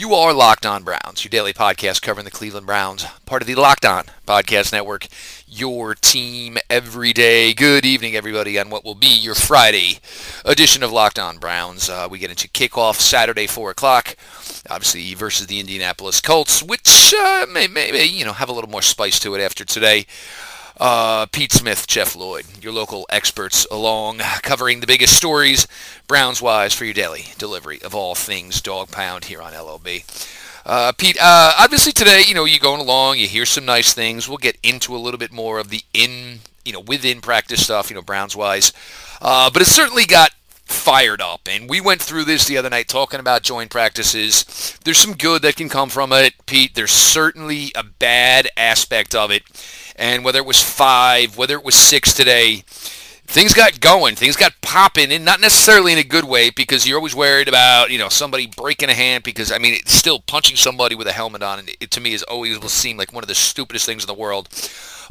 You are Locked On Browns, your daily podcast covering the Cleveland Browns, part of the Locked On Podcast Network, your team every day. Good evening, everybody, on what will be your Friday edition of Locked On Browns. Uh, we get into kickoff Saturday, 4 o'clock, obviously versus the Indianapolis Colts, which uh, may, may, may, you know, have a little more spice to it after today. Uh, Pete Smith, Jeff Lloyd, your local experts along, covering the biggest stories, Browns wise, for your daily delivery of all things dog pound here on LOB. Uh, Pete, uh, obviously today, you know, you're going along, you hear some nice things. We'll get into a little bit more of the in, you know, within practice stuff, you know, Browns wise. Uh, but it certainly got fired up. And we went through this the other night talking about joint practices. There's some good that can come from it, Pete. There's certainly a bad aspect of it and whether it was five, whether it was six today, things got going, things got popping, and not necessarily in a good way because you're always worried about you know somebody breaking a hand because I mean it's still punching somebody with a helmet on, and it to me is always will seem like one of the stupidest things in the world.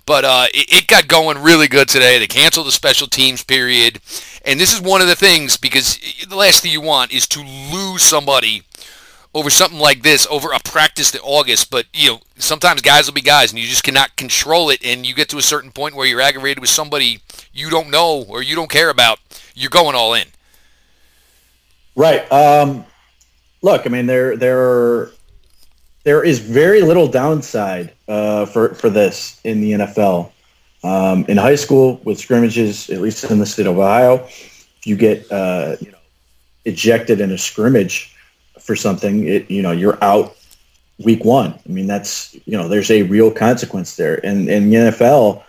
But uh, it, it got going really good today. They canceled the special teams period, and this is one of the things because the last thing you want is to lose somebody over something like this over a practice in August. But you know, sometimes guys will be guys, and you just cannot control it. And you get to a certain point where you're aggravated with somebody you don't know or you don't care about. You're going all in. Right. Um, look, I mean, there there there is very little downside uh, for for this in the NFL. Um, in high school, with scrimmages, at least in the state of Ohio, if you get uh, you know ejected in a scrimmage for something, it, you know, you're out week one. I mean, that's, you know, there's a real consequence there. And in the NFL,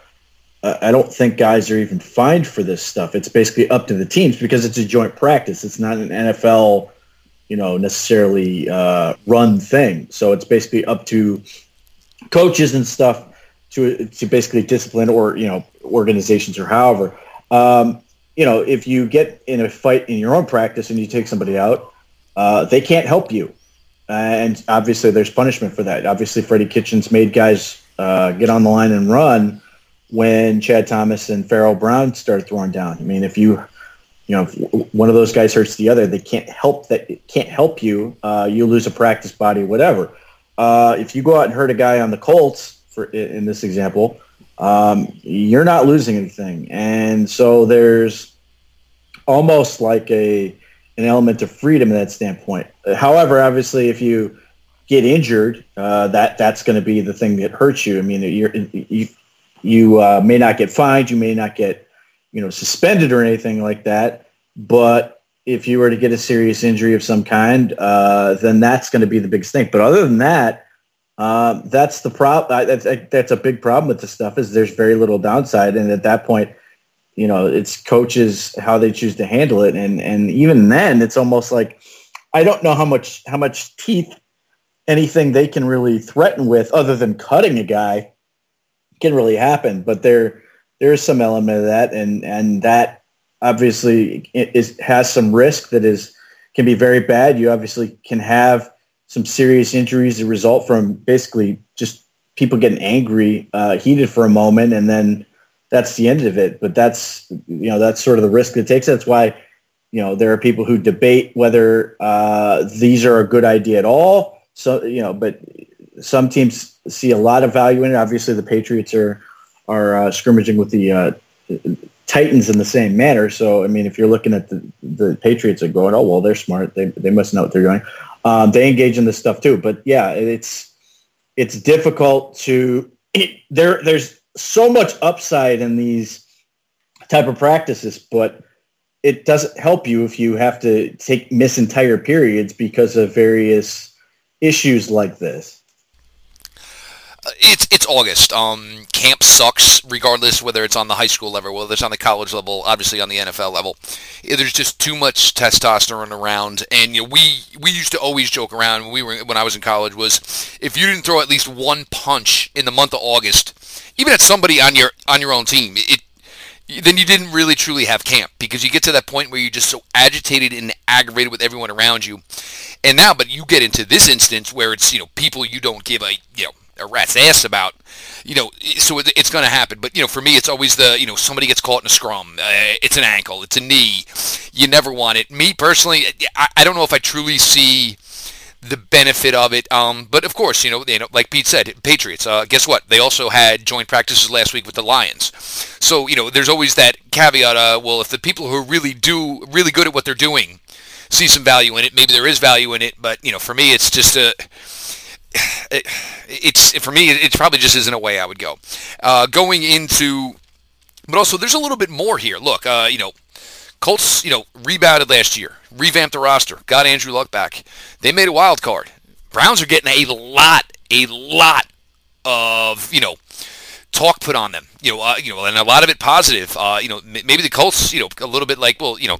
uh, I don't think guys are even fined for this stuff. It's basically up to the teams because it's a joint practice. It's not an NFL, you know, necessarily uh, run thing. So it's basically up to coaches and stuff to to basically discipline or you know organizations or however. Um, you know, if you get in a fight in your own practice and you take somebody out, uh, they can't help you. And obviously, there's punishment for that. Obviously, Freddie Kitchens made guys uh, get on the line and run when Chad Thomas and Pharaoh Brown started throwing down. I mean, if you, you know, one of those guys hurts the other, they can't help that. It can't help you. Uh, you lose a practice body, whatever. Uh, if you go out and hurt a guy on the Colts, for in this example, um, you're not losing anything, and so there's almost like a an element of freedom in that standpoint. However, obviously, if you get injured, uh, that that's going to be the thing that hurts you. I mean, you're, you you uh, may not get fined, you may not get you know suspended or anything like that, but if you were to get a serious injury of some kind, uh, then that's going to be the biggest thing. But other than that, um, that's the problem. That's, that's a big problem with this stuff is there's very little downside, and at that point, you know, it's coaches how they choose to handle it, and and even then, it's almost like I don't know how much how much teeth anything they can really threaten with, other than cutting a guy, can really happen. But there there is some element of that, and and that obviously is has some risk that is can be very bad. You obviously can have some serious injuries that result from basically just people getting angry, uh, heated for a moment, and then that's the end of it. But that's you know that's sort of the risk it takes. That's why you know there are people who debate whether uh, these are a good idea at all. So you know, but some teams see a lot of value in it. Obviously, the Patriots are are uh, scrimmaging with the uh, Titans in the same manner. So I mean, if you're looking at the the Patriots are going, oh well, they're smart. They they must know what they're doing. Um, they engage in this stuff too. But yeah, it's it's difficult to it, there. There's so much upside in these type of practices, but it doesn't help you if you have to take miss entire periods because of various issues like this. It's it's August. Um, camp sucks, regardless whether it's on the high school level, whether it's on the college level, obviously on the NFL level. There's just too much testosterone around, and you know, we we used to always joke around when we were when I was in college was if you didn't throw at least one punch in the month of August, even at somebody on your on your own team, it then you didn't really truly have camp because you get to that point where you're just so agitated and aggravated with everyone around you. And now, but you get into this instance where it's you know people you don't give a you know a rat's ass about, you know, so it's going to happen. But, you know, for me, it's always the, you know, somebody gets caught in a scrum. Uh, it's an ankle. It's a knee. You never want it. Me, personally, I, I don't know if I truly see the benefit of it. Um, but of course, you know, you know, like Pete said, Patriots. Uh, guess what? They also had joint practices last week with the Lions. So you know, there's always that caveat. Uh, well, if the people who really do really good at what they're doing see some value in it, maybe there is value in it. But you know, for me, it's just a it, it's for me, it probably just isn't a way I would go. Uh, going into, but also there's a little bit more here. Look, uh, you know, Colts, you know, rebounded last year, revamped the roster, got Andrew Luck back. They made a wild card. Browns are getting a lot, a lot of, you know, talk put on them. You know, uh, you know, and a lot of it positive. Uh, you know, maybe the Colts, you know, a little bit like, well, you know,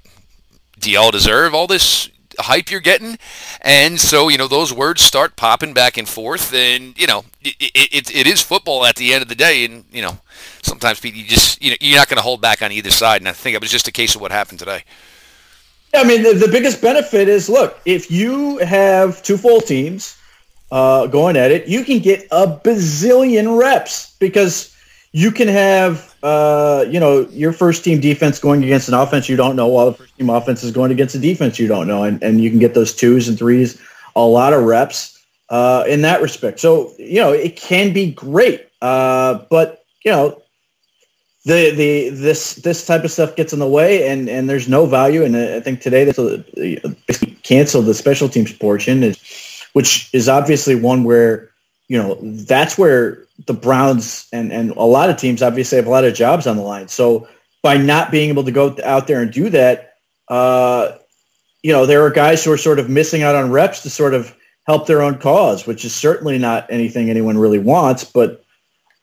do y'all deserve all this hype you're getting? And so, you know, those words start popping back and forth, and you know, it, it, it is football at the end of the day, and you know, sometimes you just you know you're not going to hold back on either side. And I think it was just a case of what happened today. I mean, the, the biggest benefit is look if you have two full teams uh, going at it, you can get a bazillion reps because you can have uh, you know your first team defense going against an offense you don't know, while the first team offense is going against a defense you don't know, and, and you can get those twos and threes, a lot of reps uh, in that respect. So you know it can be great, uh, but you know the the this this type of stuff gets in the way, and and there's no value. And I think today they basically canceled the special teams portion, which is obviously one where you know that's where the Browns and and a lot of teams obviously have a lot of jobs on the line. So by not being able to go out there and do that, uh, you know there are guys who are sort of missing out on reps to sort of help their own cause, which is certainly not anything anyone really wants, but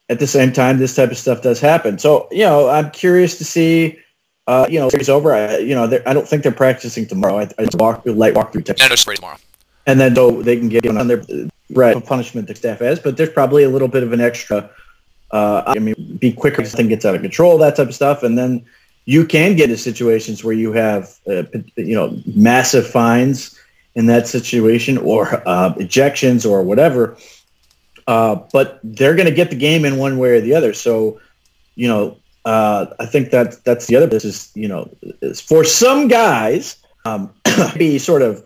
at the same time, this type of stuff does happen. So, you know, I'm curious to see, uh, you know, series over. I, you know, I don't think they're practicing tomorrow. I, I just walk light walk through text. No, no tomorrow. And then so they can get on their right punishment the staff has, but there's probably a little bit of an extra. Uh, I mean, be quicker if something gets out of control, that type of stuff, and then you can get into situations where you have, uh, you know, massive fines in that situation or uh, ejections or whatever uh, but they're going to get the game in one way or the other. So, you know, uh, I think that that's the other. This is, you know, for some guys, um, be sort of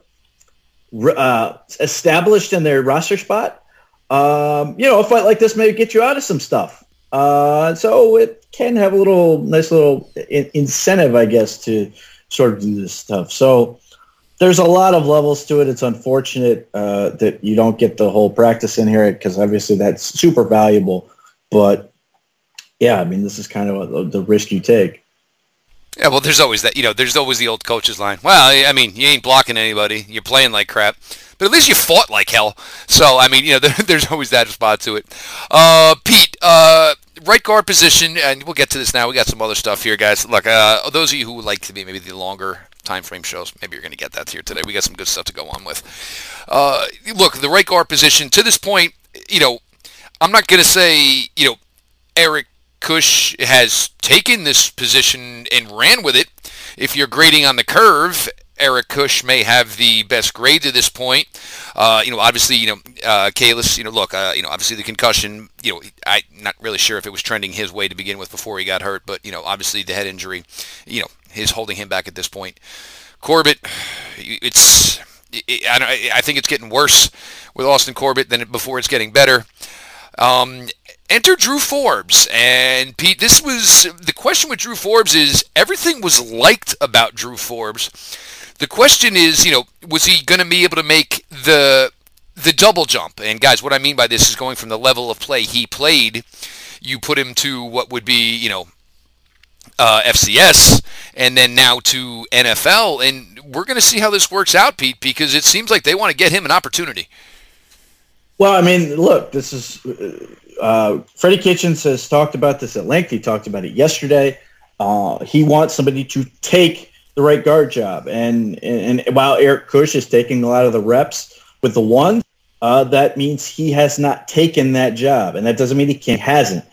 uh, established in their roster spot. Um, you know, a fight like this may get you out of some stuff. Uh, so it can have a little nice little in- incentive, I guess, to sort of do this stuff. So there's a lot of levels to it. It's unfortunate uh, that you don't get the whole practice in here because obviously that's super valuable. But yeah, I mean, this is kind of a, the risk you take. Yeah, well, there's always that. You know, there's always the old coach's line. Well, I mean, you ain't blocking anybody. You're playing like crap, but at least you fought like hell. So, I mean, you know, there, there's always that spot to it. Uh, Pete, uh, right guard position, and we'll get to this now. We got some other stuff here, guys. Look, uh, those of you who like to be maybe the longer time frame shows. Maybe you're going to get that here today. We got some good stuff to go on with. Uh, look, the right guard position to this point, you know, I'm not going to say, you know, Eric Kush has taken this position and ran with it. If you're grading on the curve, Eric Kush may have the best grade to this point. Uh, you know, obviously, you know, uh, Kalis, you know, look, uh, you know, obviously the concussion, you know, I'm not really sure if it was trending his way to begin with before he got hurt, but, you know, obviously the head injury, you know, is holding him back at this point. Corbett, it's, it, I, I think it's getting worse with Austin Corbett than before it's getting better. Um, enter Drew Forbes. And Pete, this was the question with Drew Forbes is everything was liked about Drew Forbes. The question is, you know, was he going to be able to make the the double jump? And guys, what I mean by this is going from the level of play he played, you put him to what would be, you know, uh, FCS, and then now to NFL. And we're going to see how this works out, Pete, because it seems like they want to get him an opportunity. Well, I mean, look, this is uh, Freddie Kitchens has talked about this at length. He talked about it yesterday. Uh, he wants somebody to take the right guard job, and, and, and while Eric Kush is taking a lot of the reps with the one, uh, that means he has not taken that job, and that doesn't mean he can't hasn't.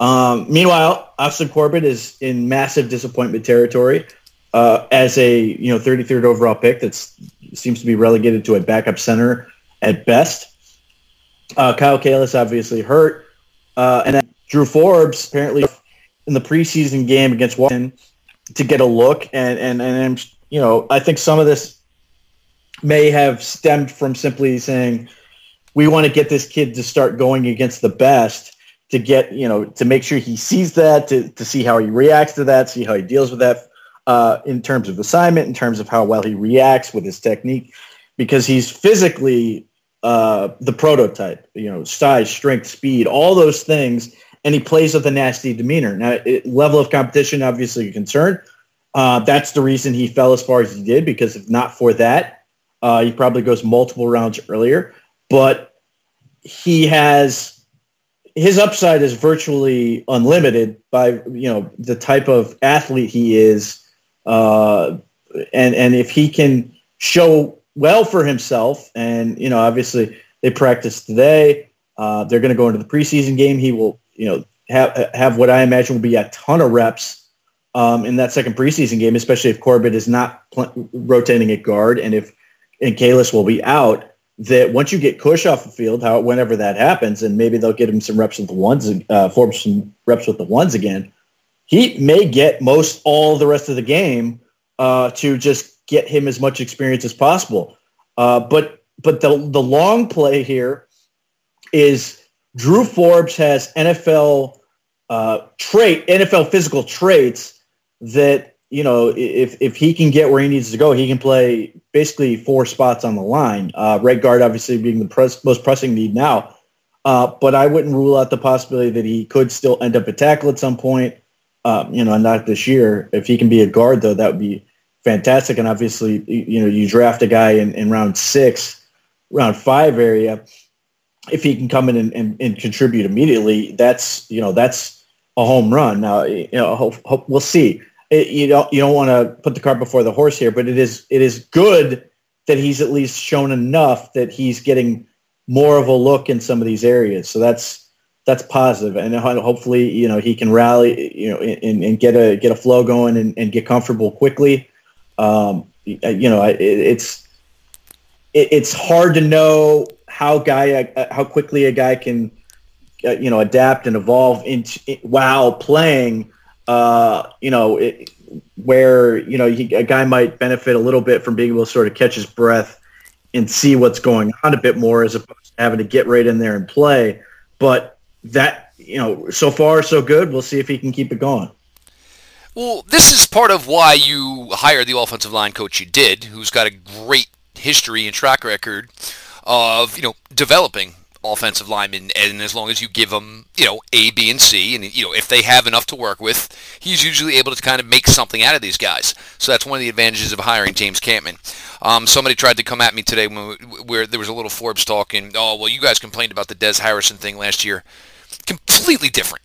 Um, meanwhile, Austin Corbett is in massive disappointment territory uh, as a you know 33rd overall pick that seems to be relegated to a backup center at best. Uh, Kyle Kalis obviously hurt, uh, and then Drew Forbes apparently in the preseason game against Washington to get a look, and and and you know I think some of this may have stemmed from simply saying, we want to get this kid to start going against the best to get, you know, to make sure he sees that, to, to see how he reacts to that, see how he deals with that uh, in terms of assignment, in terms of how well he reacts with his technique, because he's physically uh, the prototype, you know, size, strength, speed, all those things. And he plays with a nasty demeanor. Now, it, level of competition, obviously a concern. Uh, that's the reason he fell as far as he did, because if not for that, uh, he probably goes multiple rounds earlier. But he has his upside is virtually unlimited by you know the type of athlete he is, uh, and and if he can show well for himself, and you know obviously they practice today, uh, they're going to go into the preseason game. He will you know have have what I imagine will be a ton of reps um, in that second preseason game, especially if Corbett is not pl- rotating at guard, and if and Kalis will be out that once you get Kush off the field, how whenever that happens, and maybe they'll get him some reps with the ones, uh, Forbes some reps with the ones again. He may get most all the rest of the game uh, to just get him as much experience as possible. Uh, but but the the long play here is Drew Forbes has NFL uh, trait NFL physical traits that you know, if if he can get where he needs to go, he can play basically four spots on the line. Uh, right guard, obviously, being the most pressing need now. Uh, but I wouldn't rule out the possibility that he could still end up a tackle at some point. Uh, you know, not this year. If he can be a guard, though, that would be fantastic. And obviously, you know, you draft a guy in, in round six, round five area. If he can come in and, and, and contribute immediately, that's you know that's a home run. Now, you know, hope, hope, we'll see it, you don't you don't want to put the cart before the horse here, but it is it is good that he's at least shown enough that he's getting more of a look in some of these areas. So that's that's positive, and hopefully you know he can rally you know and, and get a get a flow going and, and get comfortable quickly. Um, you know it, it's it, it's hard to know how guy how quickly a guy can uh, you know adapt and evolve into while playing uh, you know, it, where you know he, a guy might benefit a little bit from being able to sort of catch his breath and see what's going on a bit more, as opposed to having to get right in there and play. But that you know, so far so good. We'll see if he can keep it going. Well, this is part of why you hired the offensive line coach you did, who's got a great history and track record of you know developing offensive linemen, and as long as you give them, you know, A, B, and C, and you know, if they have enough to work with, he's usually able to kind of make something out of these guys. So that's one of the advantages of hiring James Campen. Um, somebody tried to come at me today when, where there was a little Forbes talking. Oh, well, you guys complained about the Des Harrison thing last year. Completely different.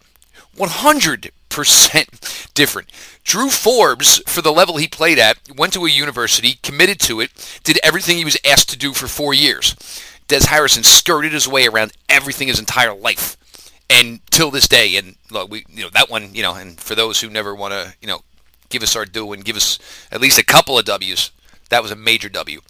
100% different. Drew Forbes, for the level he played at, went to a university, committed to it, did everything he was asked to do for four years. Des Harrison skirted his way around everything his entire life, and till this day. And look, we you know that one, you know, and for those who never want to, you know, give us our due and give us at least a couple of W's, that was a major W.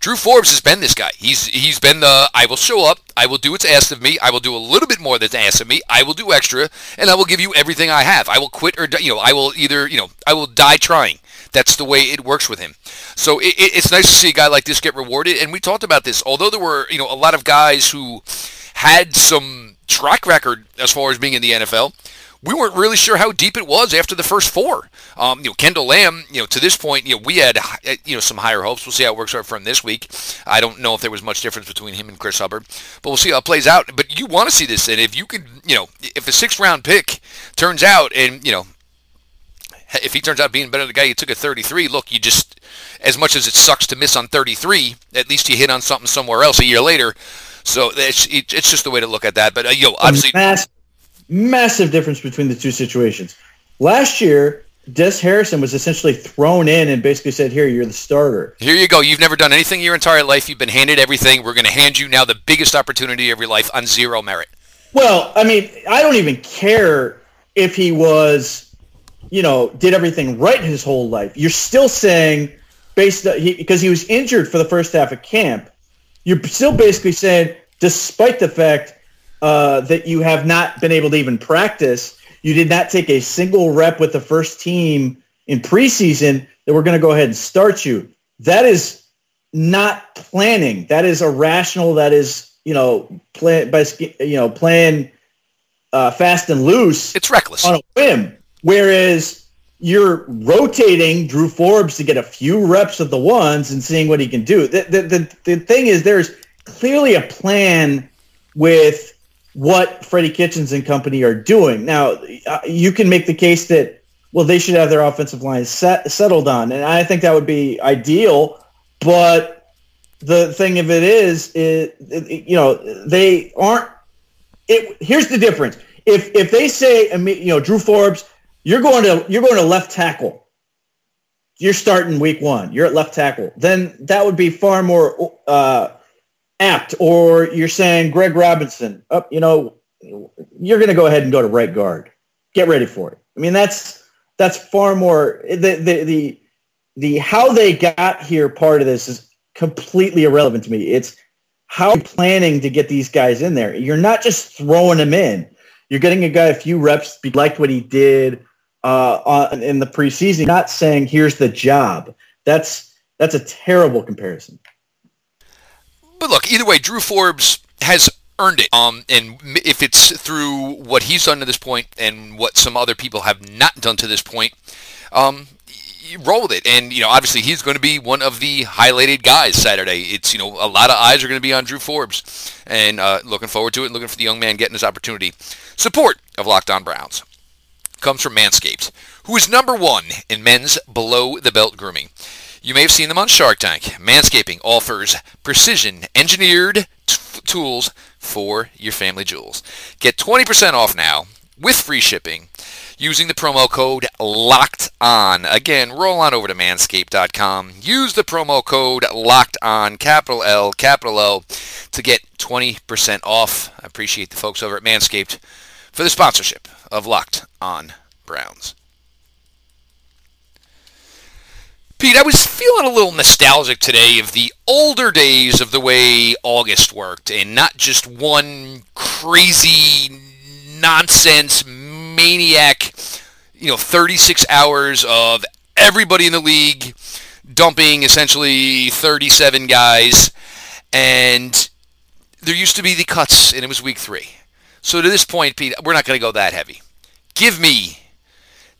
Drew Forbes has been this guy. He's he's been the I will show up, I will do what's asked of me, I will do a little bit more that's asked of me, I will do extra, and I will give you everything I have. I will quit or you know I will either you know I will die trying. That's the way it works with him. So it, it, it's nice to see a guy like this get rewarded. And we talked about this. Although there were you know a lot of guys who had some track record as far as being in the NFL, we weren't really sure how deep it was after the first four. Um, you know, Kendall Lamm, you know, to this point, you know, we had, you know, some higher hopes. We'll see how it works out for him this week. I don't know if there was much difference between him and Chris Hubbard, but we'll see how it plays out. But you want to see this, and if you could, you know, if a sixth round pick turns out, and you know, if he turns out being better than the guy you took at 33, look, you just, as much as it sucks to miss on 33, at least you hit on something somewhere else a year later. So it's it's just the way to look at that. But uh, yo, obviously, massive, difference between the two situations. Last year, Des Harrison was essentially thrown in and basically said, "Here, you're the starter." Here you go. You've never done anything your entire life. You've been handed everything. We're going to hand you now the biggest opportunity of your life on zero merit. Well, I mean, I don't even care if he was you know, did everything right his whole life. You're still saying, based on, he, because he was injured for the first half of camp, you're still basically saying, despite the fact uh, that you have not been able to even practice, you did not take a single rep with the first team in preseason, that we're going to go ahead and start you. That is not planning. That is irrational. That is, you know, play, by, you know, playing uh, fast and loose. It's reckless on a whim. Whereas you're rotating Drew Forbes to get a few reps of the ones and seeing what he can do. The, the, the, the thing is, there's clearly a plan with what Freddie Kitchens and company are doing. Now, uh, you can make the case that, well, they should have their offensive line set, settled on, and I think that would be ideal. But the thing of it is, it, you know, they aren't. It, here's the difference. If if they say, you know, Drew Forbes, you're going to you're going to left tackle. You're starting week one. You're at left tackle. Then that would be far more uh, apt. Or you're saying Greg Robinson. Up, oh, you know, you're going to go ahead and go to right guard. Get ready for it. I mean, that's that's far more the the the, the how they got here. Part of this is completely irrelevant to me. It's how planning to get these guys in there. You're not just throwing them in. You're getting a guy a few reps, liked what he did uh, on, in the preseason. Not saying here's the job. That's that's a terrible comparison. But look, either way, Drew Forbes has earned it. Um, and if it's through what he's done to this point and what some other people have not done to this point, um, roll with it. And you know, obviously, he's going to be one of the highlighted guys Saturday. It's you know, a lot of eyes are going to be on Drew Forbes, and uh, looking forward to it. Looking for the young man getting his opportunity. Support of Locked On Browns comes from Manscaped, who is number one in men's below the belt grooming. You may have seen them on Shark Tank. Manscaping offers precision engineered t- tools for your family jewels. Get 20% off now with free shipping using the promo code locked on again roll on over to manscaped.com use the promo code locked on capital l capital o to get 20% off i appreciate the folks over at manscaped for the sponsorship of Locked on Browns. Pete, I was feeling a little nostalgic today of the older days of the way August worked, and not just one crazy nonsense maniac, you know, 36 hours of everybody in the league dumping essentially 37 guys, and there used to be the cuts, and it was week three. So to this point, Pete, we're not going to go that heavy. Give me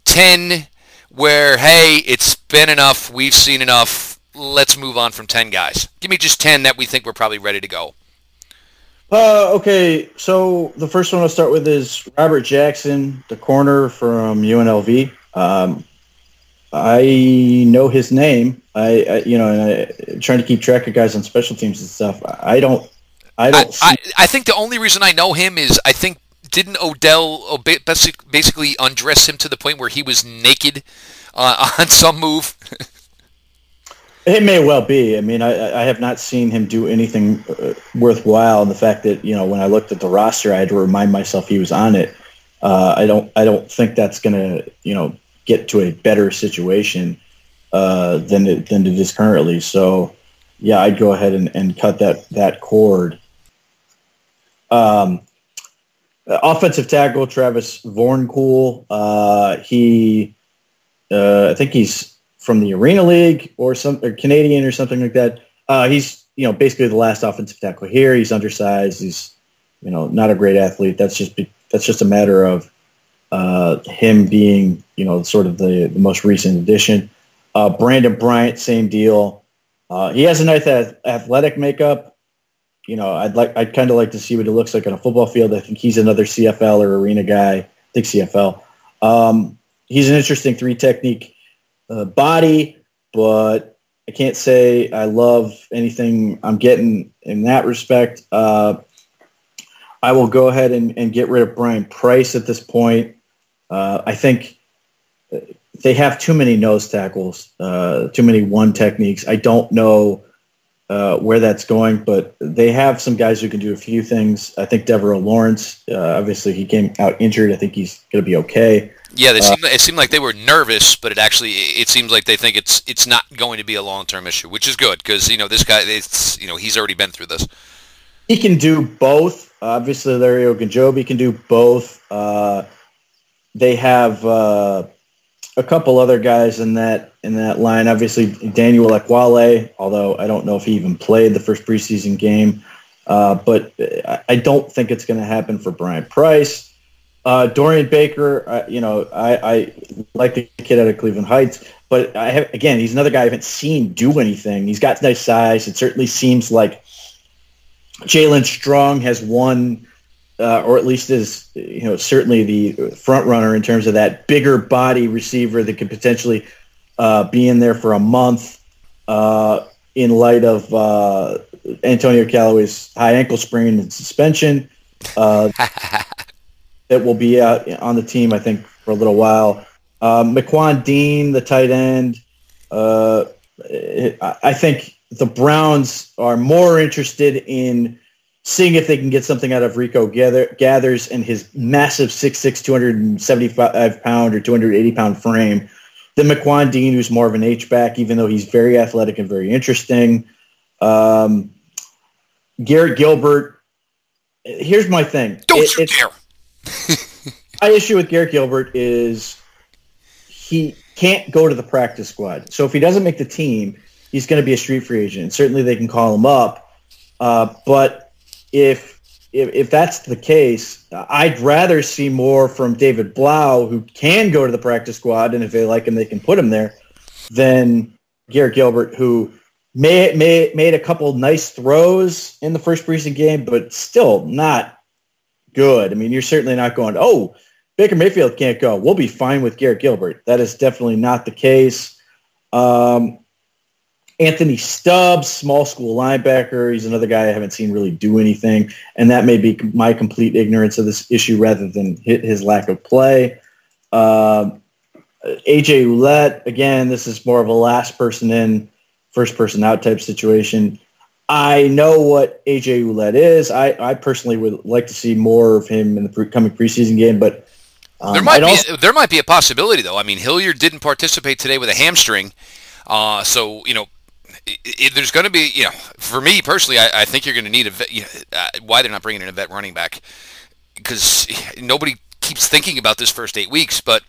10 where, hey, it's been enough. We've seen enough. Let's move on from 10 guys. Give me just 10 that we think we're probably ready to go. Uh, okay, so the first one I'll start with is Robert Jackson, the corner from UNLV. Um, I know his name. I, I you know, I, trying to keep track of guys on special teams and stuff. I don't I don't. I, I, I, think the only reason I know him is I think didn't Odell basically undress him to the point where he was naked uh, on some move. it may well be. I mean, I, I have not seen him do anything uh, worthwhile. And the fact that you know, when I looked at the roster, I had to remind myself he was on it. Uh, I don't. I don't think that's going to you know get to a better situation uh, than it, than it is currently. So, yeah, I'd go ahead and, and cut that that cord. Um, offensive tackle Travis Vorncool. Uh, he, uh, I think he's from the Arena League or some or Canadian or something like that. Uh, he's you know basically the last offensive tackle here. He's undersized. He's you know not a great athlete. That's just that's just a matter of uh, him being you know sort of the, the most recent addition. Uh, Brandon Bryant, same deal. Uh, he has a nice athletic makeup you know, I'd like I'd kind of like to see what it looks like on a football field. I think he's another CFL or arena guy. I think CFL. Um, he's an interesting three technique uh, body, but I can't say I love anything I'm getting in that respect. Uh, I will go ahead and, and get rid of Brian Price at this point. Uh, I think they have too many nose tackles, uh, too many one techniques. I don't know uh, where that's going, but they have some guys who can do a few things. I think Devaroe Lawrence, uh, obviously he came out injured. I think he's going to be okay. Yeah, they uh, seemed, it seemed like they were nervous, but it actually it seems like they think it's it's not going to be a long term issue, which is good because you know this guy, it's you know he's already been through this. He can do both. Obviously, Larry Ogunjobi can do both. Uh, they have uh, a couple other guys in that in that line. Obviously, Daniel Ekuale, although I don't know if he even played the first preseason game. Uh, but I don't think it's going to happen for Brian Price. Uh, Dorian Baker, uh, you know, I, I, like the kid out of Cleveland Heights, but I have, again, he's another guy I haven't seen do anything. He's got nice size. It certainly seems like Jaelen Strong has won, uh, or at least is, you know, certainly the front runner in terms of that bigger body receiver that could potentially uh, be in there for a month uh, in light of Antonio Callaway's high ankle sprain and suspension. Uh, that will be out on the team, I think, for a little while. Uh, McQuan Dean, the tight end. Uh, I think the Browns are more interested in seeing if they can get something out of Rico Gather, Gathers and his massive 6'6", 275 pound or 280 pound frame Then McQuan Dean, who's more of an H-back, even though he's very athletic and very interesting. Um, Garrett Gilbert. Here's my thing. Don't it, you dare. my issue with Garrett Gilbert is he can't go to the practice squad. So if he doesn't make the team, he's going to be a street free agent. Certainly, they can call him up. Uh, but if, if if that's the case, I'd rather see more from David Blough, who can go to the practice squad, and if they like him, they can put him there, than Garrett Gilbert, who made, made, made a couple nice throws in the first preseason game, but still not good. I mean, you're certainly not going, oh, Baker Mayfield can't go. We'll be fine with Garrett Gilbert. That is definitely not the case. Um, Anthony Stubbs, small school linebacker. He's another guy I haven't seen really do anything, and that may be my complete ignorance of this issue rather than his lack of play. Um, AJ Ouellette, again, this is more of a last person in first person out type situation. I know what AJ Ouellette is. I, I personally would like to see more of him in the pre- coming preseason game, but um, there might be also- there might be a possibility though. I mean, Hilliard didn't participate today with a hamstring, uh, so you know. It, there's going to be, you know, for me personally, I, I think you're going to need a vet. You know, uh, why they're not bringing in a vet running back? Because nobody keeps thinking about this first eight weeks, but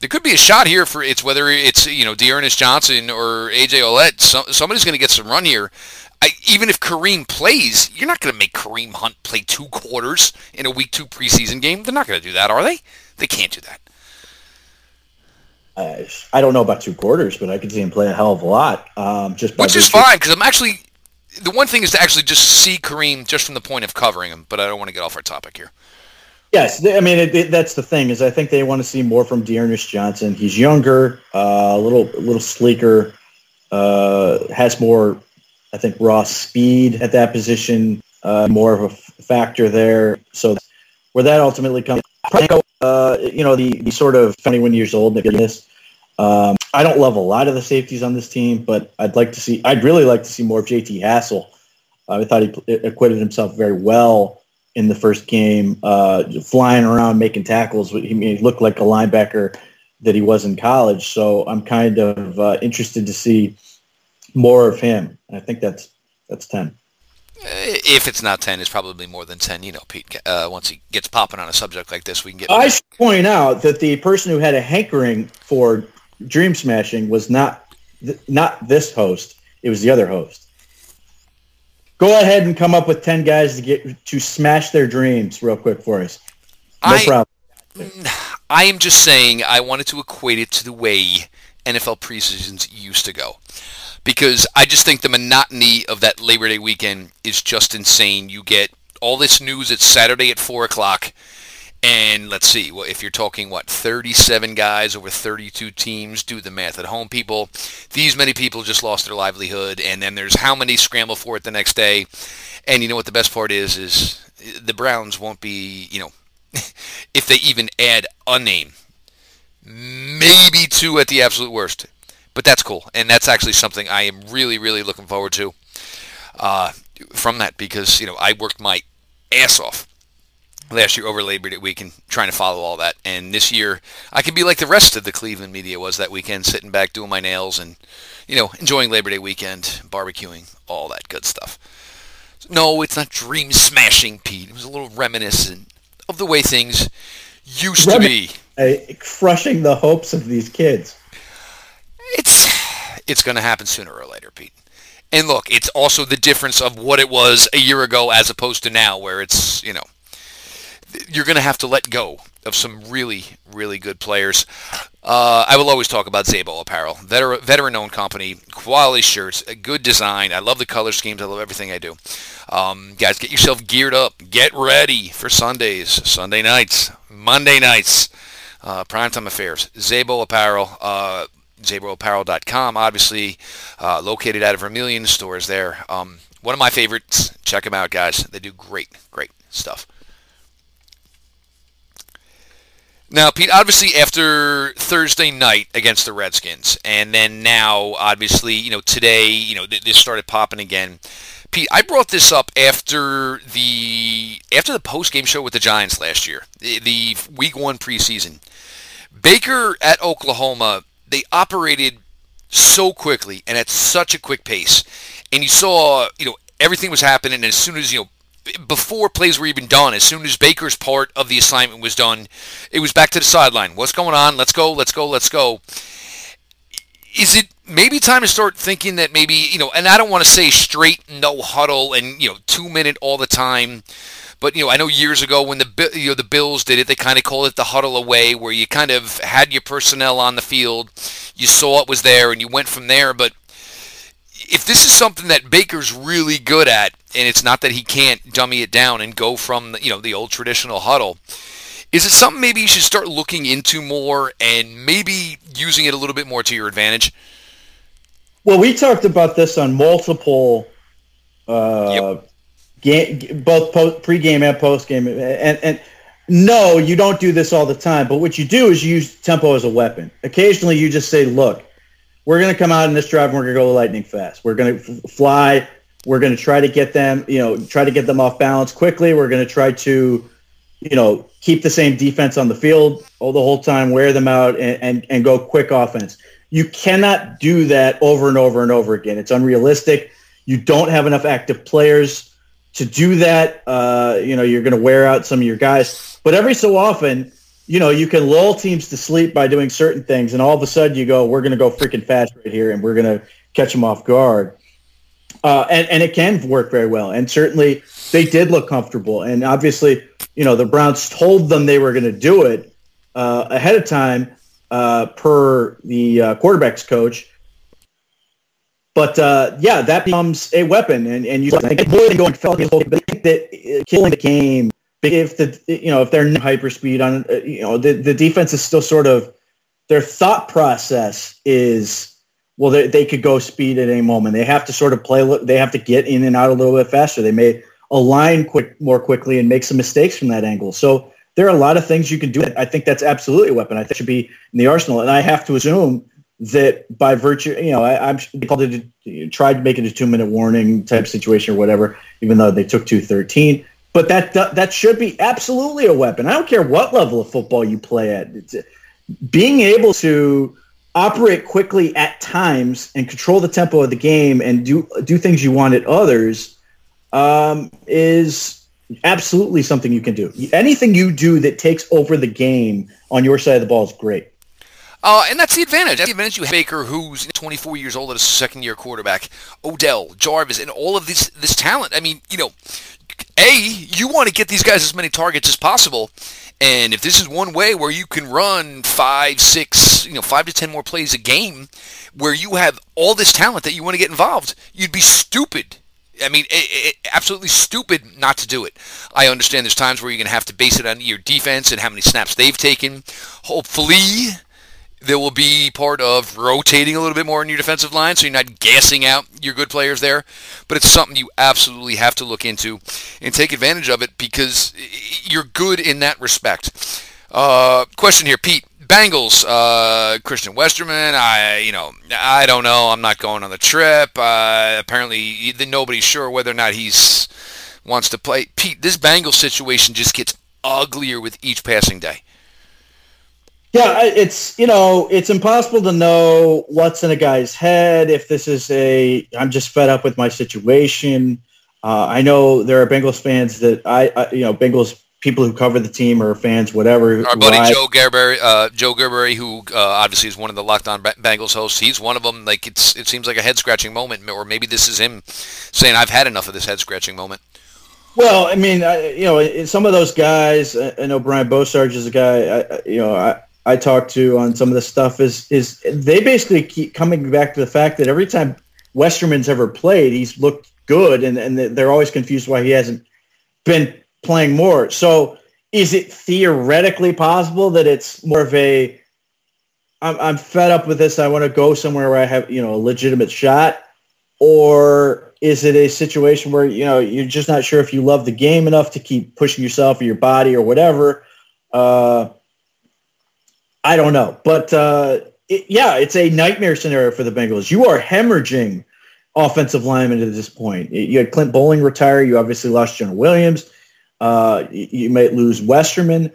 there could be a shot here for it's whether it's you know D'Ernest Johnson or AJ. So, somebody's going to get some run here. I, even if Kareem plays, you're not going to make Kareem Hunt play two quarters in a week two preseason game. They're not going to do that, are they? They can't do that. I, I don't know about two quarters, but I could see him play a hell of a lot. Um, just which is fine because I'm actually the one thing is to actually just see Kareem just from the point of covering him. But I don't want to get off our topic here. Yes, I mean it, it, that's the thing is I think they want to see more from D'Ernest Johnson. He's younger, uh, a little a little sleeker, uh, has more, I think, raw speed at that position, uh, more of a factor there. So where that ultimately comes, uh, you know, the, the sort of 21 years old this. Um, I don't love a lot of the safeties on this team, but I'd like to see. I'd really like to see more of JT Hassell. I thought he acquitted himself very well in the first game, uh, flying around making tackles. He, he, looked like a linebacker that he was in college. So I'm kind of uh, interested to see more of him. I think that's that's ten. If it's not ten, it's probably more than ten. You know, Pete. Uh, once he gets popping on a subject like this, we can get. I should point out that the person who had a hankering for dream smashing was not th- not this host. It was the other host. Go ahead and come up with ten guys to get to smash their dreams real quick for us. No I, problem. I am just saying I wanted to equate it to the way NFL preseasons used to go. Because I just think the monotony of that Labor Day weekend is just insane. You get all this news at Saturday at 4 o'clock and let's see, well, if you're talking, what, 37 guys over 32 teams, do the math at home, people. These many people just lost their livelihood, and then there's how many scramble for it the next day. And you know what the best part is, is the Browns won't be, you know, if they even add a name, maybe two at the absolute worst. But that's cool, and that's actually something I am really, really looking forward to uh, from that because, you know, I worked my ass off last year over Labor Day weekend trying to follow all that. And this year, I could be like the rest of the Cleveland media was that weekend, sitting back doing my nails and, you know, enjoying Labor Day weekend, barbecuing, all that good stuff. No, it's not dream smashing, Pete. It was a little reminiscent of the way things used to be. uh, crushing the hopes of these kids. It's it's going to happen sooner or later, Pete. And look, it's also the difference of what it was a year ago as opposed to now, where it's you know you're going to have to let go of some really, really good players. Uh, I will always talk about Zabo Apparel, veteran, veteran-owned company, quality shirts, good design. I love the color schemes. I love everything I do. Um, guys, get yourself geared up. Get ready for Sundays, Sunday nights, Monday nights, uh, primetime affairs. Zabo Apparel. Uh, ZaboApparel.com, obviously uh, located out of Vermilion stores there. Um, one of my favorites. Check them out, guys. They do great, great stuff. Now, Pete, obviously after Thursday night against the Redskins, and then now, obviously, you know, today, you know, this started popping again. Pete, I brought this up after the after the post game show with the Giants last year, the, the Week One preseason. Baker at Oklahoma, they operated so quickly and at such a quick pace, and you saw, you know, everything was happening. And as soon as you know before plays were even done, as soon as Baker's part of the assignment was done, it was back to the sideline. What's going on? Let's go, let's go, let's go. Is it maybe time to start thinking that maybe, you know, and I don't want to say straight no huddle and, you know, two minute all the time. But you know, I know years ago when the you know the Bills did it, they kind of called it the huddle away, where you kind of had your personnel on the field, you saw it was there, and you went from there. But if this is something that Baker's really good at, and it's not that he can't dummy it down and go from you know the old traditional huddle, is it something maybe you should start looking into more and maybe using it a little bit more to your advantage? Well, we talked about this on multiple, uh, yep. Game, both post, pre-game and post-game, and and no, you don't do this all the time. But what you do is you use tempo as a weapon. Occasionally, you just say, "Look, we're going to come out in this drive and we're going to go lightning fast. We're going to f- fly. We're going to try to get them, you know, try to get them off balance quickly. We're going to try to, you know, keep the same defense on the field all the whole time, wear them out, and, and, and go quick offense. You cannot do that over and over and over again. It's unrealistic. You don't have enough active players to do that. Uh, you know, you're going to wear out some of your guys. But every so often, you know, you can lull teams to sleep by doing certain things, and all of a sudden you go, we're going to go freaking fast right here, and we're going to catch them off guard. Uh, and, and it can work very well. And certainly they did look comfortable. And obviously, you know, the Browns told them they were going to do it uh, ahead of time uh, per the uh, quarterback's coach. But uh, yeah, that becomes a weapon, and and you think going that uh, killing the game if the you know if they're hyperspeed on uh, you know the, the defense is still sort of their thought process is well they, they could go speed at any moment. They have to sort of play they have to get in and out a little bit faster. They may align quick more quickly and make some mistakes from that angle. So there are a lot of things you can do. I think that's absolutely a weapon. I think should be in the arsenal. And i have to assume that by virtue you know I, am called it tried to make it a two minute warning type situation or whatever even though they took 213 but that that should be absolutely a weapon. I don't care what level of football you play at. It's, being able to operate quickly at times and control the tempo of the game and do do things you want at others um, is absolutely something you can do. Anything you do that takes over the game on your side of the ball is great. Uh, and that's the advantage. That's the advantage you have Baker, who's 24 years old as a second-year quarterback, Odell, Jarvis, and all of this this talent. I mean, you know, a, you want to get these guys as many targets as possible. And if this is one way where you can run five, six, you know, five to ten more plays a game, where you have all this talent that you want to get involved, you'd be stupid. I mean, it, it, absolutely stupid not to do it. I understand there's times where you're going to have to base it on your defense and how many snaps they've taken. Hopefully, there will be part of rotating a little bit more in your defensive line so you're not gassing out your good players there. But it's something you absolutely have to look into and take advantage of it because you're good in that respect. Uh, question here, Pete. Bengals, uh, Christian Westerman. I, you know, I don't know. I'm not going on the trip. Uh, apparently, nobody's sure whether or not he's wants to play. Pete, this Bengals situation just gets uglier with each passing day. Yeah, it's you know it's impossible to know what's in a guy's head. If this is a, I'm just fed up with my situation. Uh, I know there are Bengals fans that I, I, you know, Bengals people who cover the team or fans, whatever. Our buddy ride. Joe Goodberry, uh, Joe Goodberry, who uh, obviously is one of the Locked On Bengals hosts, he's one of them. Like it's, it seems like a head scratching moment, or maybe this is him saying, "I've had enough of this head scratching moment." Well, I mean, I, you know, some of those guys, I know Brian Bosarge is a guy, I, you know, I, I talked to on some of the stuff is is they basically keep coming back to the fact that every time Westerman's ever played, he's looked good, and, and they're always confused why he hasn't been playing more. So is it theoretically possible that it's more of a I'm, I'm fed up with this. I want to go somewhere where I have, you know, a legitimate shot. Or is it a situation where, you know, you're just not sure if you love the game enough to keep pushing yourself or your body or whatever? Uh, I don't know. But uh, it, yeah, it's a nightmare scenario for the Bengals. You are hemorrhaging offensive linemen at this point. You had Clint Boling retire. You obviously lost Jonah Williams. Uh, you might lose Westerman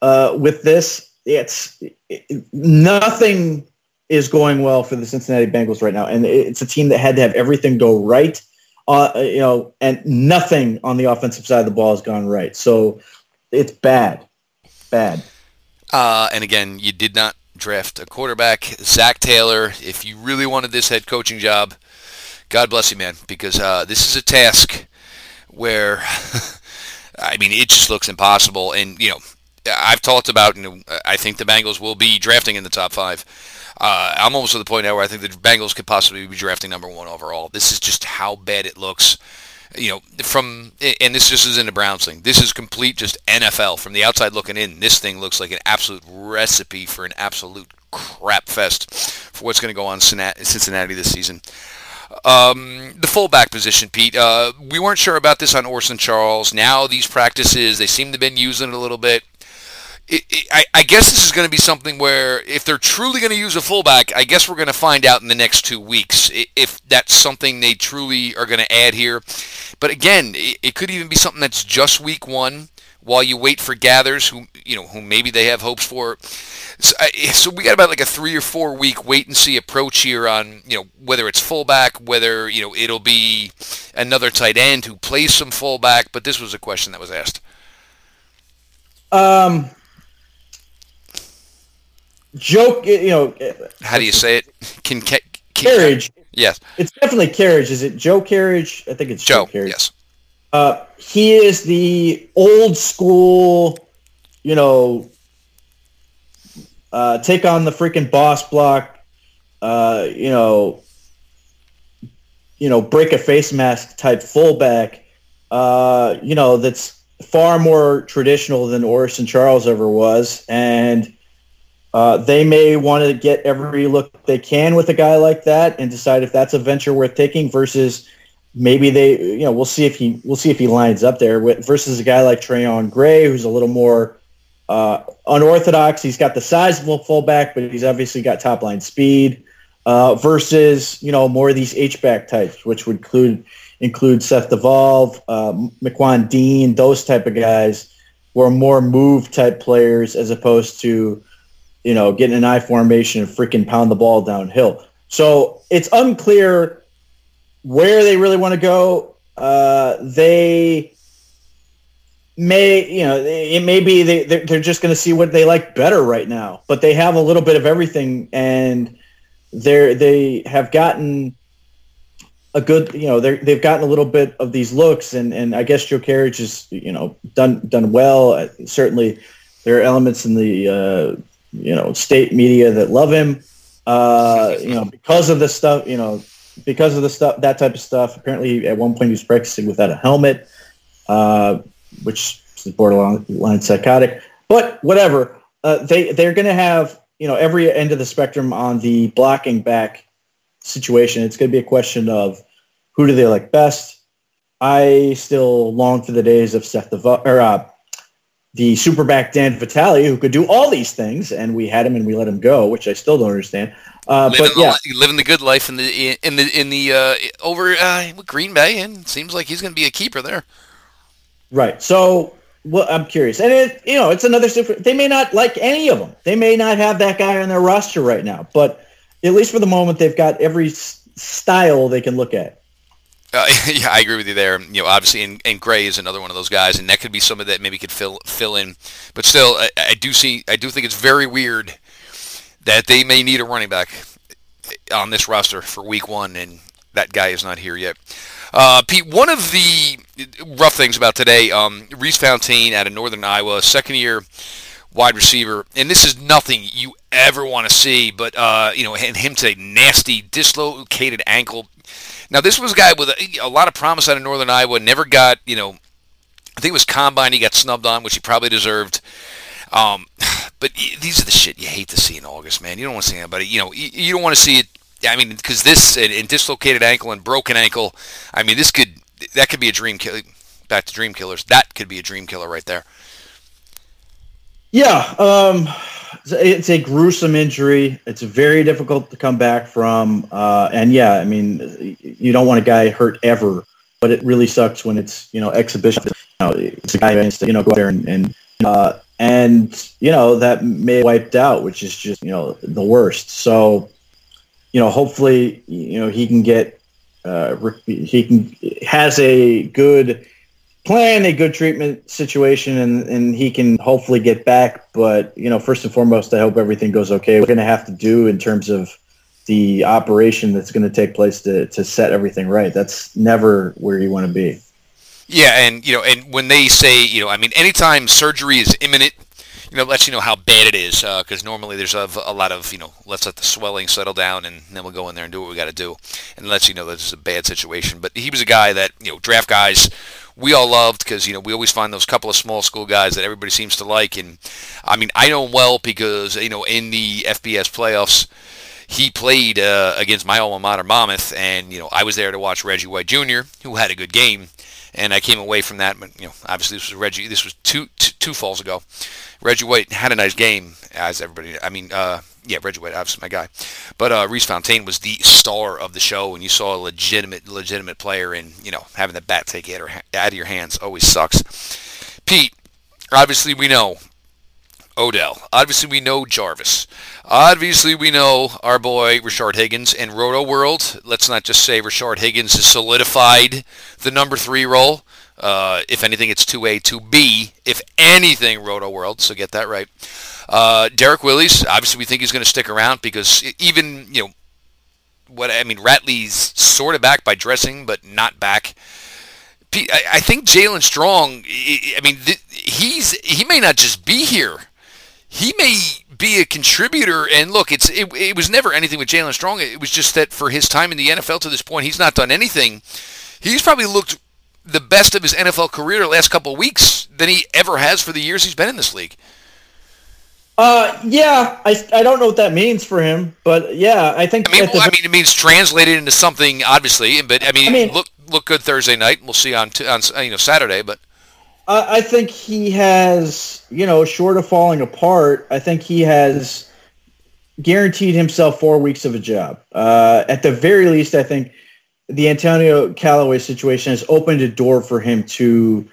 uh, with this. It's it, nothing is going well for the Cincinnati Bengals right now, and it's a team that had to have everything go right, uh, you know, and nothing on the offensive side of the ball has gone right. So it's bad, bad. Uh, and again, you did not draft a quarterback, Zac Taylor. If you really wanted this head coaching job, God bless you, man, because uh, this is a task where I mean, it just looks impossible. And you know, I've talked about. Know, I think the Bengals will be drafting in the top five. Uh, I'm almost to the point now where I think the Bengals could possibly be drafting number one overall. This is just how bad it looks. You know, from and this just isn't a Browns thing. This is complete just NFL from the outside looking in. This thing looks like an absolute recipe for an absolute crap fest for what's going to go on in Cincinnati this season. Um, the fullback position, Pete. Uh, we weren't sure about this on Orson Charles. Now these practices, they seem to have been using it a little bit. It, I, I, guess this is going to be something where if they're truly going to use a fullback, I guess we're going to find out in the next two weeks if that's something they truly are going to add here. But again, it, it could even be something that's just week one while you wait for Gathers, who you know, who maybe they have hopes for. So, so, we got about like a three or four week wait and see approach here on you know whether it's fullback, whether you know it'll be another tight end who plays some fullback. But this was a question that was asked. Um, joke, you know. How do you say it? Can, can Kerridge? Yes, it's definitely Kerridge. Is it Joe Kerridge? I think it's Joe, Joe Kerridge. Yes. Uh, he is the old school, you know, uh, take on the freaking boss block, uh, you know, you know, break a face mask type fullback, uh, you know, that's far more traditional than Orson Charles ever was. And uh, they may want to get every look they can with a guy like that and decide if that's a venture worth taking versus – maybe they, you know, we'll see if he, we'll see if he lines up there with, versus a guy like Trayone Gray, who's a little more uh, unorthodox. He's got the sizable fullback, but he's obviously got top line speed. Uh, versus, you know, more of these H-back types, which would include include Seth DeValve, uh, McQuan Dean, those type of guys were more move type players as opposed to, you know, getting an I formation and freaking pound the ball downhill. So it's unclear where they really want to go, uh, they may, you know, it may be they, they're just going to see what they like better right now. But they have a little bit of everything, and they're they have gotten a good, you know, they they've gotten a little bit of these looks, and and I guess Joe Kerridge is, you know, done done well. Certainly, there are elements in the uh, you know state media that love him. Uh, you know, because of the stuff, you know, because of the stuff, that type of stuff. Apparently, at one point, he was practicing without a helmet, uh, which is borderline psychotic. But whatever, uh, they they're going to have you know every end of the spectrum on the blocking back situation. It's going to be a question of who do they like best. I still long for the days of Seth the or uh, the superback Dan Vitale, who could do all these things, and we had him and we let him go, which I still don't understand. Uh, living but yeah, the, living the good life in the in the in the uh, over uh, Green Bay, and seems like he's going to be a keeper there. Right. So, well, I'm curious, and it, you know, it's another. Super, they may not like any of them. They may not have that guy on their roster right now, but at least for the moment, they've got every style they can look at. Uh, yeah, I agree with you there. You know, obviously, and, and Gray is another one of those guys, and that could be somebody that maybe could fill fill in. But still, I, I do see, I do think it's very weird that they may need a running back on this roster for Week One, and that guy is not here yet. Uh, Pete, one of the rough things about today, um, Reese Fontaine out of Northern Iowa, second year wide receiver, and this is nothing you ever want to see, but uh, you know, and him today, nasty dislocated ankle. Now, this was a guy with a, a, lot of promise out of Northern Iowa. Never got, you know, I think it was combine he got snubbed on, which he probably deserved. Um, but these are the shit you hate to see in August, man. You don't want to see anybody. You know, you, you don't want to see it I mean, because this and, and, dislocated ankle and broken ankle, I mean, this could that could be a dream killer. Back to dream killers, that could be a dream killer right there. Yeah, um, it's a gruesome injury. It's very difficult to come back from, uh, and yeah, I mean, you don't want a guy hurt ever, but it really sucks when it's you know exhibition. You know, it's a guy who you know go there and and uh, and you know that may wiped out, which is just you know the worst. So you know, hopefully, you know, he can get, uh, he can has a good plan, a good treatment situation, and and he can hopefully get back. But you know, first and foremost, I hope everything goes okay. We're going to have to do in terms of the operation that's going to take place to to set everything right. That's never where you want to be. Yeah, and you know, and when they say, you know, I mean, anytime surgery is imminent, you know, lets you know how bad it is. Because uh, normally there's a, a, lot of, you know, let's let the swelling settle down and then we'll go in there and do what we got to do. And lets you know that it's a bad situation. But he was a guy that, you know, draft guys we all loved because, you know, we always find those couple of small school guys that everybody seems to like. And, I mean, I know him well because, you know, in the FBS playoffs, he played uh, against my alma mater, Monmouth, and you know I was there to watch Reggie White Jr., who had a good game, and I came away from that. But you know, obviously this was Reggie. This was two falls ago. Reggie White had a nice game, as everybody. I mean, uh, yeah, Reggie White, obviously my guy, but uh, Reese Fontaine was the star of the show, and you saw a legitimate, legitimate player, and you know, having the bat take it out of your hands always sucks. Pete, obviously we know Odell. Obviously, we know Jarvis. Obviously, we know our boy Rashard Higgins and Rotoworld. Let's not just say Rashard Higgins has solidified the number three role. Uh, if anything, it's 2A, 2B. If anything, Rotoworld, so get that right. Uh, Derrick Willies, obviously we think he's going to stick around because even, you know, what I mean, Ratley's sort of back by dressing, but not back. I think Jaelen Strong. I mean, he's he may not just be here. He may be a contributor. And look, it's it, it was never anything with Jaelen Strong. It was just that for his time in the NFL to this point, he's not done anything. He's probably looked the best of his NFL career the last couple of weeks than he ever has for the years he's been in this league. Uh, yeah, I, I don't know what that means for him, but yeah, I think. I mean, well, the, I mean, it means translated into something, obviously. But I mean, I mean look look good Thursday night. We'll see on t- on you know Saturday, but. I think he has, you know, short of falling apart, I think he has guaranteed himself four weeks of a job. Uh, at the very least, I think the Antonio Callaway situation has opened a door for him to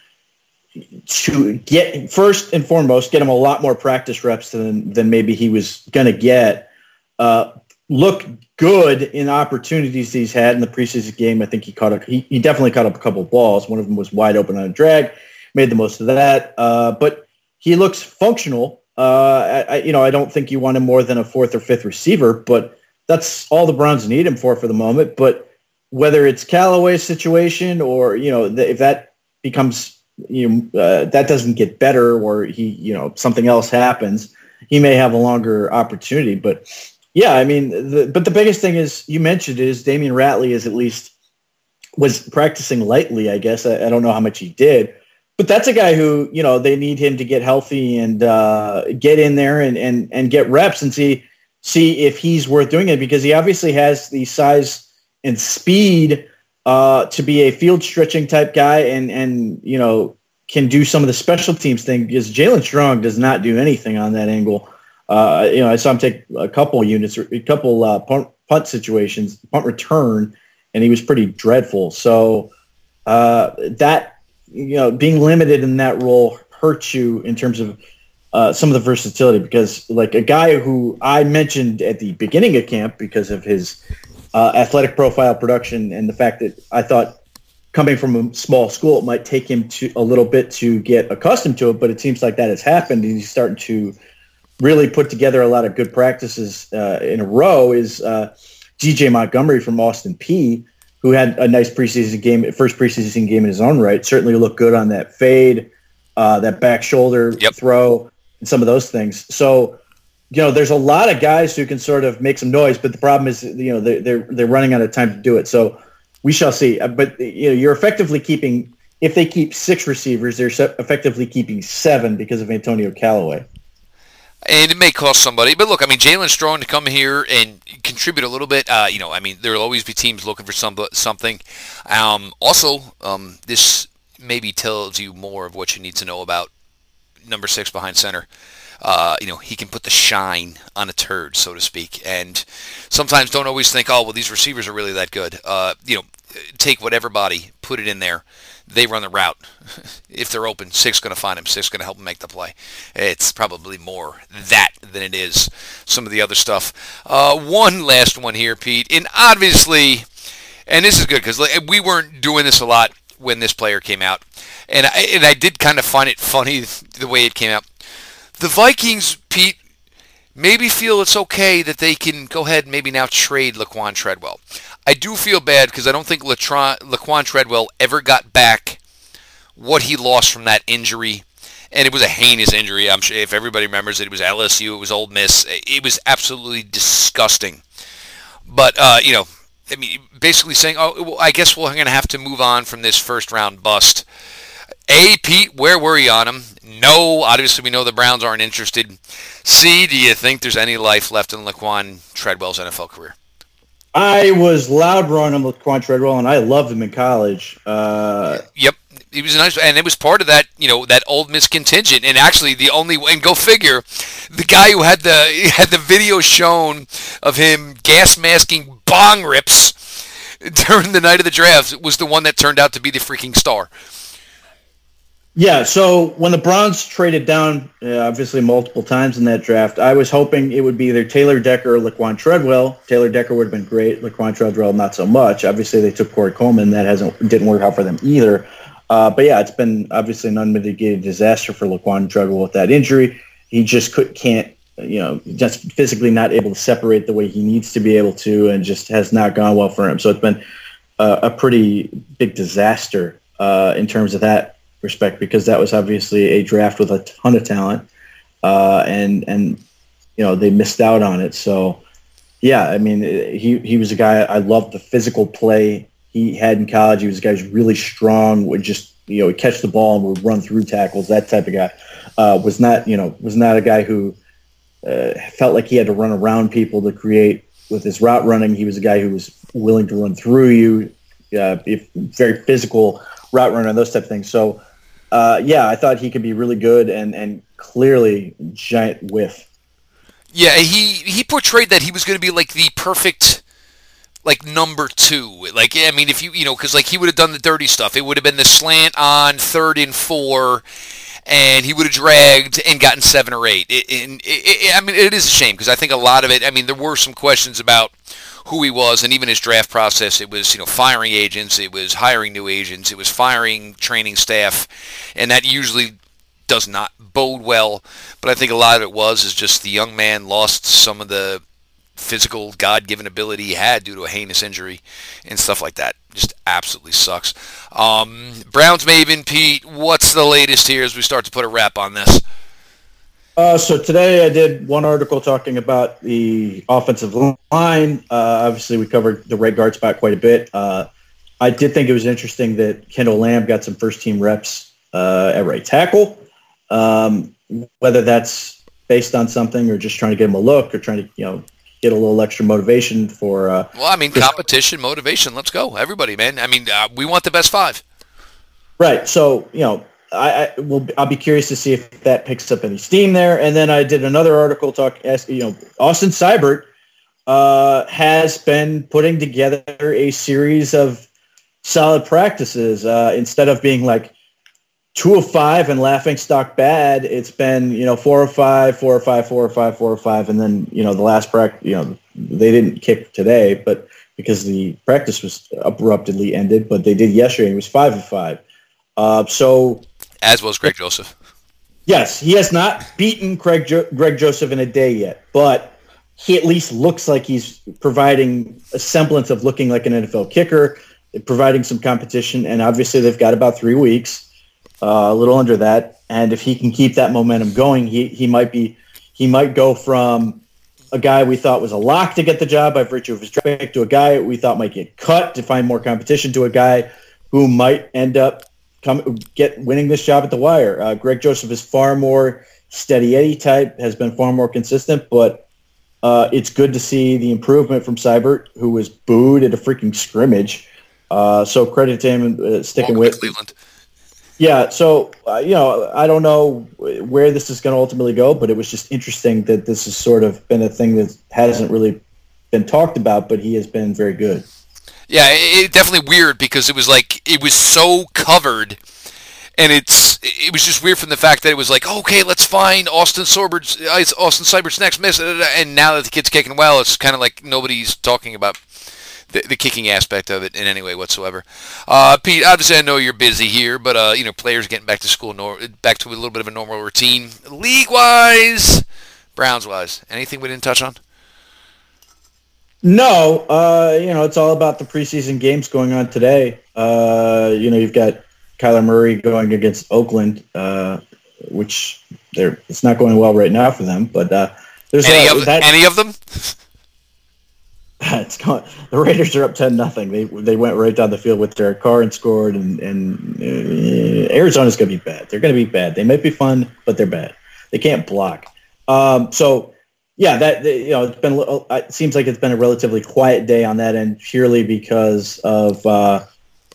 to get first and foremost get him a lot more practice reps than than maybe he was going to get. Uh, look good in opportunities he's had in the preseason game. I think he caught a, he, he definitely caught up a couple balls. One of them was wide open on a drag, made the most of that. Uh, but he looks functional. Uh, I, you know, I don't think you want him more than a fourth or fifth receiver, but that's all the Browns need him for for the moment. But whether it's Callaway's situation or you know if that becomes you know uh, that doesn't get better or he you know something else happens, he may have a longer opportunity. But yeah, I mean, the, but the biggest thing is you mentioned is Damion Ratley is at least was practicing lightly. I guess I, I don't know how much he did. But that's a guy who, you know, they need him to get healthy and uh, get in there and, and, and get reps and see see if he's worth doing it because he obviously has the size and speed uh, to be a field stretching type guy and and you know can do some of the special teams thing because Jaelen Strong does not do anything on that angle. Uh, you know, I saw him take a couple units, a couple uh, punt, punt situations, punt return, and he was pretty dreadful. So uh, that you know, being limited in that role hurts you in terms of uh, some of the versatility because like a guy who I mentioned at the beginning of camp because of his uh, athletic profile production and the fact that I thought coming from a small school, it might take him to a little bit to get accustomed to it, but it seems like that has happened. And he's starting to really put together a lot of good practices uh, in a row. Is uh, DJ Montgomery from Austin Peay, who had a nice preseason game, first preseason game in his own right. Certainly looked good on that fade, uh, that back shoulder Yep. throw, and some of those things. So. You know, there's a lot of guys who can sort of make some noise, but the problem is, you know, they're they're, they're running out of time to do it. So we shall see. Uh, But you know, you're effectively keeping if they keep six receivers, they're effectively keeping seven because of Antonio Callaway. And it may cost somebody, but look, I mean, Jaelen Strong to come here and contribute a little bit. Uh, you know, I mean, there will always be teams looking for some something. Um, also, um, this maybe tells you more of what you need to know about number six behind center. Uh, you know, he can put the shine on a turd, so to speak. And sometimes don't always think, oh, well, these receivers are really that good. Uh, you know, take whatever body, put it in there. They run the route. if they're open, six going to find him. Six going to help him make the play. It's probably more that than it is some of the other stuff. Uh, one last one here, Pete. And obviously, and this is good because we weren't doing this a lot when this player came out. And I, and I did kind of find it funny the way it came out. The Vikings, Pete, maybe feel it's okay that they can go ahead and maybe now trade Laquan Treadwell. I do feel bad because I don't think Latron, Laquan Treadwell ever got back what he lost from that injury. And it was a heinous injury. I'm sure if everybody remembers it, it was LSU, it was Ole Miss. It was absolutely disgusting. But, uh, you know, I mean, basically saying, oh, well, I guess we're going to have to move on from this first round bust. A, Pete, where were you on him? No, obviously we know the Browns aren't interested. C, do you think there's any life left in Laquan Treadwell's NFL career? I was loud on him with Quan Treadwell, and I loved him in college. Uh, Yep, he was a nice, and it was part of that, you know, that Ole Miss contingent. And actually, the only and go figure, the guy who had the had the video shown of him gas masking bong rips during the night of the draft was the one that turned out to be the freaking star. Yeah, so when the Browns traded down, uh, obviously multiple times in that draft, I was hoping it would be either Taylor Decker or Laquan Treadwell. Taylor Decker would have been great. Laquan Treadwell, not so much. Obviously, they took Corey Coleman. That hasn't didn't work out for them either. Uh, but yeah, it's been obviously an unmitigated disaster for Laquan Treadwell with that injury. He just could, can't, you know, just physically not able to separate the way he needs to be able to, and just has not gone well for him. So it's been uh, a pretty big disaster uh, in terms of that respect because that was obviously a draft with a ton of talent, uh, and and you know they missed out on it. So yeah, I mean he he was a guy I loved the physical play he had in college. He was a guy who's really strong, would just you know would catch the ball and would run through tackles. That type of guy uh, was not you know was not a guy who uh, felt like he had to run around people to create with his route running. He was a guy who was willing to run through you, uh, if very physical route runner and those type of things. So uh, yeah, I thought he could be really good and and clearly giant whiff. Yeah, he he portrayed that he was going to be like the perfect like number two. Like I mean, if you you know, because like he would have done the dirty stuff. It would have been the slant on third and four, and he would have dragged and gotten seven or eight. It, it, it, I mean, it is a shame because I think a lot of it. I mean, there were some questions about who he was, and even his draft process. It was you know firing agents, it was hiring new agents, it was firing training staff, and that usually does not bode well. But I think a lot of it was is just the young man lost some of the physical God-given ability he had due to a heinous injury and stuff like that. Just absolutely sucks. Um, Browns Maven Pete, what's the latest here as we start to put a wrap on this? Uh, so today I did one article talking about the offensive line. Uh, obviously, we covered the right guard spot quite a bit. Uh, I did think it was interesting that Kendall Lamm got some first team reps uh, at right tackle. Um, whether that's based on something or just trying to get him a look or trying to you know get a little extra motivation for. Uh, Well, I mean, competition, motivation. Let's go, everybody, man. I mean, uh, we want the best five. Right. So you know, I, I will. I'll be curious to see if that picks up any steam there. And then I did another article talk. You know, Austin Seibert uh, has been putting together a series of solid practices uh, instead of being like two of five and laughing stock bad. It's been you know four or five, four or five, four or five, four or five, and then you know the last practice. You know they didn't kick today, but because the practice was abruptly ended, but they did yesterday. It was five and five. Uh, so as well as Greg Joseph. Yes, he has not beaten Craig jo- Greg Joseph in a day yet, but he at least looks like he's providing a semblance of looking like an NFL kicker, providing some competition, and obviously they've got about three weeks, uh, a little under that, and if he can keep that momentum going, he he might be he might go from a guy we thought was a lock to get the job by virtue of his pick to a guy we thought might get cut to find more competition to a guy who might end up come get winning this job at the wire. Uh, Greg Joseph is far more steady Eddie type, has been far more consistent, but uh, it's good to see the improvement from Seibert, who was booed at a freaking scrimmage. Uh, so credit to him uh, sticking Welcome with Cleveland. Yeah, so uh, you know, I don't know where this is going to ultimately go, but it was just interesting that this has sort of been a thing that hasn't really been talked about, but he has been very good. Yeah, it, it definitely weird because it was like it was so covered, and it's it was just weird from the fact that it was like okay, let's find Austin Sorbert's Austin Seibert's next miss, and now that the kid's kicking well, it's kind of like nobody's talking about the, the kicking aspect of it in any way whatsoever. Uh, Pete, obviously I know you're busy here, but uh, you know players getting back to school, nor- back to a little bit of a normal routine, league wise, Browns wise. Anything we didn't touch on? No, uh, you know it's all about the preseason games going on today. Uh, you know you've got Kyler Murray going against Oakland, uh, which they're it's not going well right now for them, but uh, there's any, a, of, that, any of them. it's going, the Raiders are up ten nothing. They they went right down the field with Derek Carr and scored, and and uh, Arizona's going to be bad. They're going to be bad. They might be fun, but they're bad. They can't block. Um, so yeah, that you know, it's been uh, it seems like it's been a relatively quiet day on that end, purely because of uh,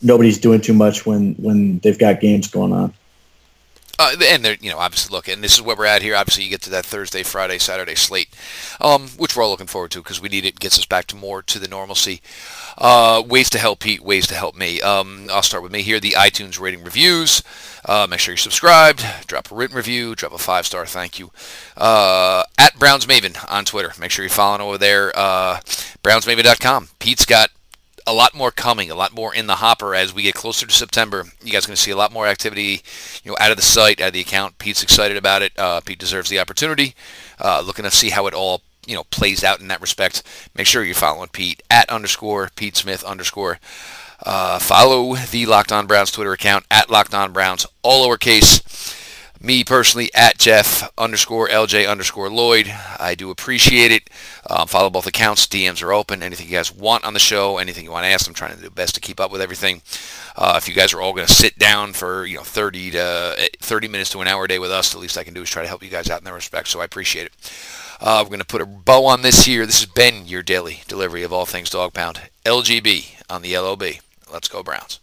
nobody's doing too much when when they've got games going on. Uh, and they're, you know, obviously, look, and this is where we're at here. Obviously, you get to that Thursday, Friday, Saturday slate, um, which we're all looking forward to because we need it. Gets us back to more to the normalcy. Uh, ways to help Pete, ways to help me. Um, I'll start with me here. The iTunes rating reviews. Uh, make sure you're subscribed. Drop a written review. Drop a five star thank you. Uh, at Browns Maven on Twitter. Make sure you're following over there. Uh, BrownsMaven.com. Pete's got a lot more coming, a lot more in the hopper as we get closer to September. You guys are going to see a lot more activity, you know, out of the site, out of the account. Pete's excited about it. Uh, Pete deserves the opportunity. Uh, looking to see how it all, you know, plays out in that respect. Make sure you're following Pete at underscore Pete Smith underscore. Uh, follow the Locked On Browns Twitter account at Locked On Browns, all lowercase me personally at Jeff underscore LJ underscore Lloyd. I do appreciate it. Um, follow both accounts. DMs are open. Anything you guys want on the show, anything you want to ask, I'm trying to do best to keep up with everything. Uh, if you guys are all going to sit down for you know 30 to eh, 30 minutes to an hour a day with us, the least I can do is try to help you guys out in that respect. So I appreciate it. Uh, we're going to put a bow on this here. This has been your daily delivery of all things dog pound. LGB on the LOB. Let's go Browns.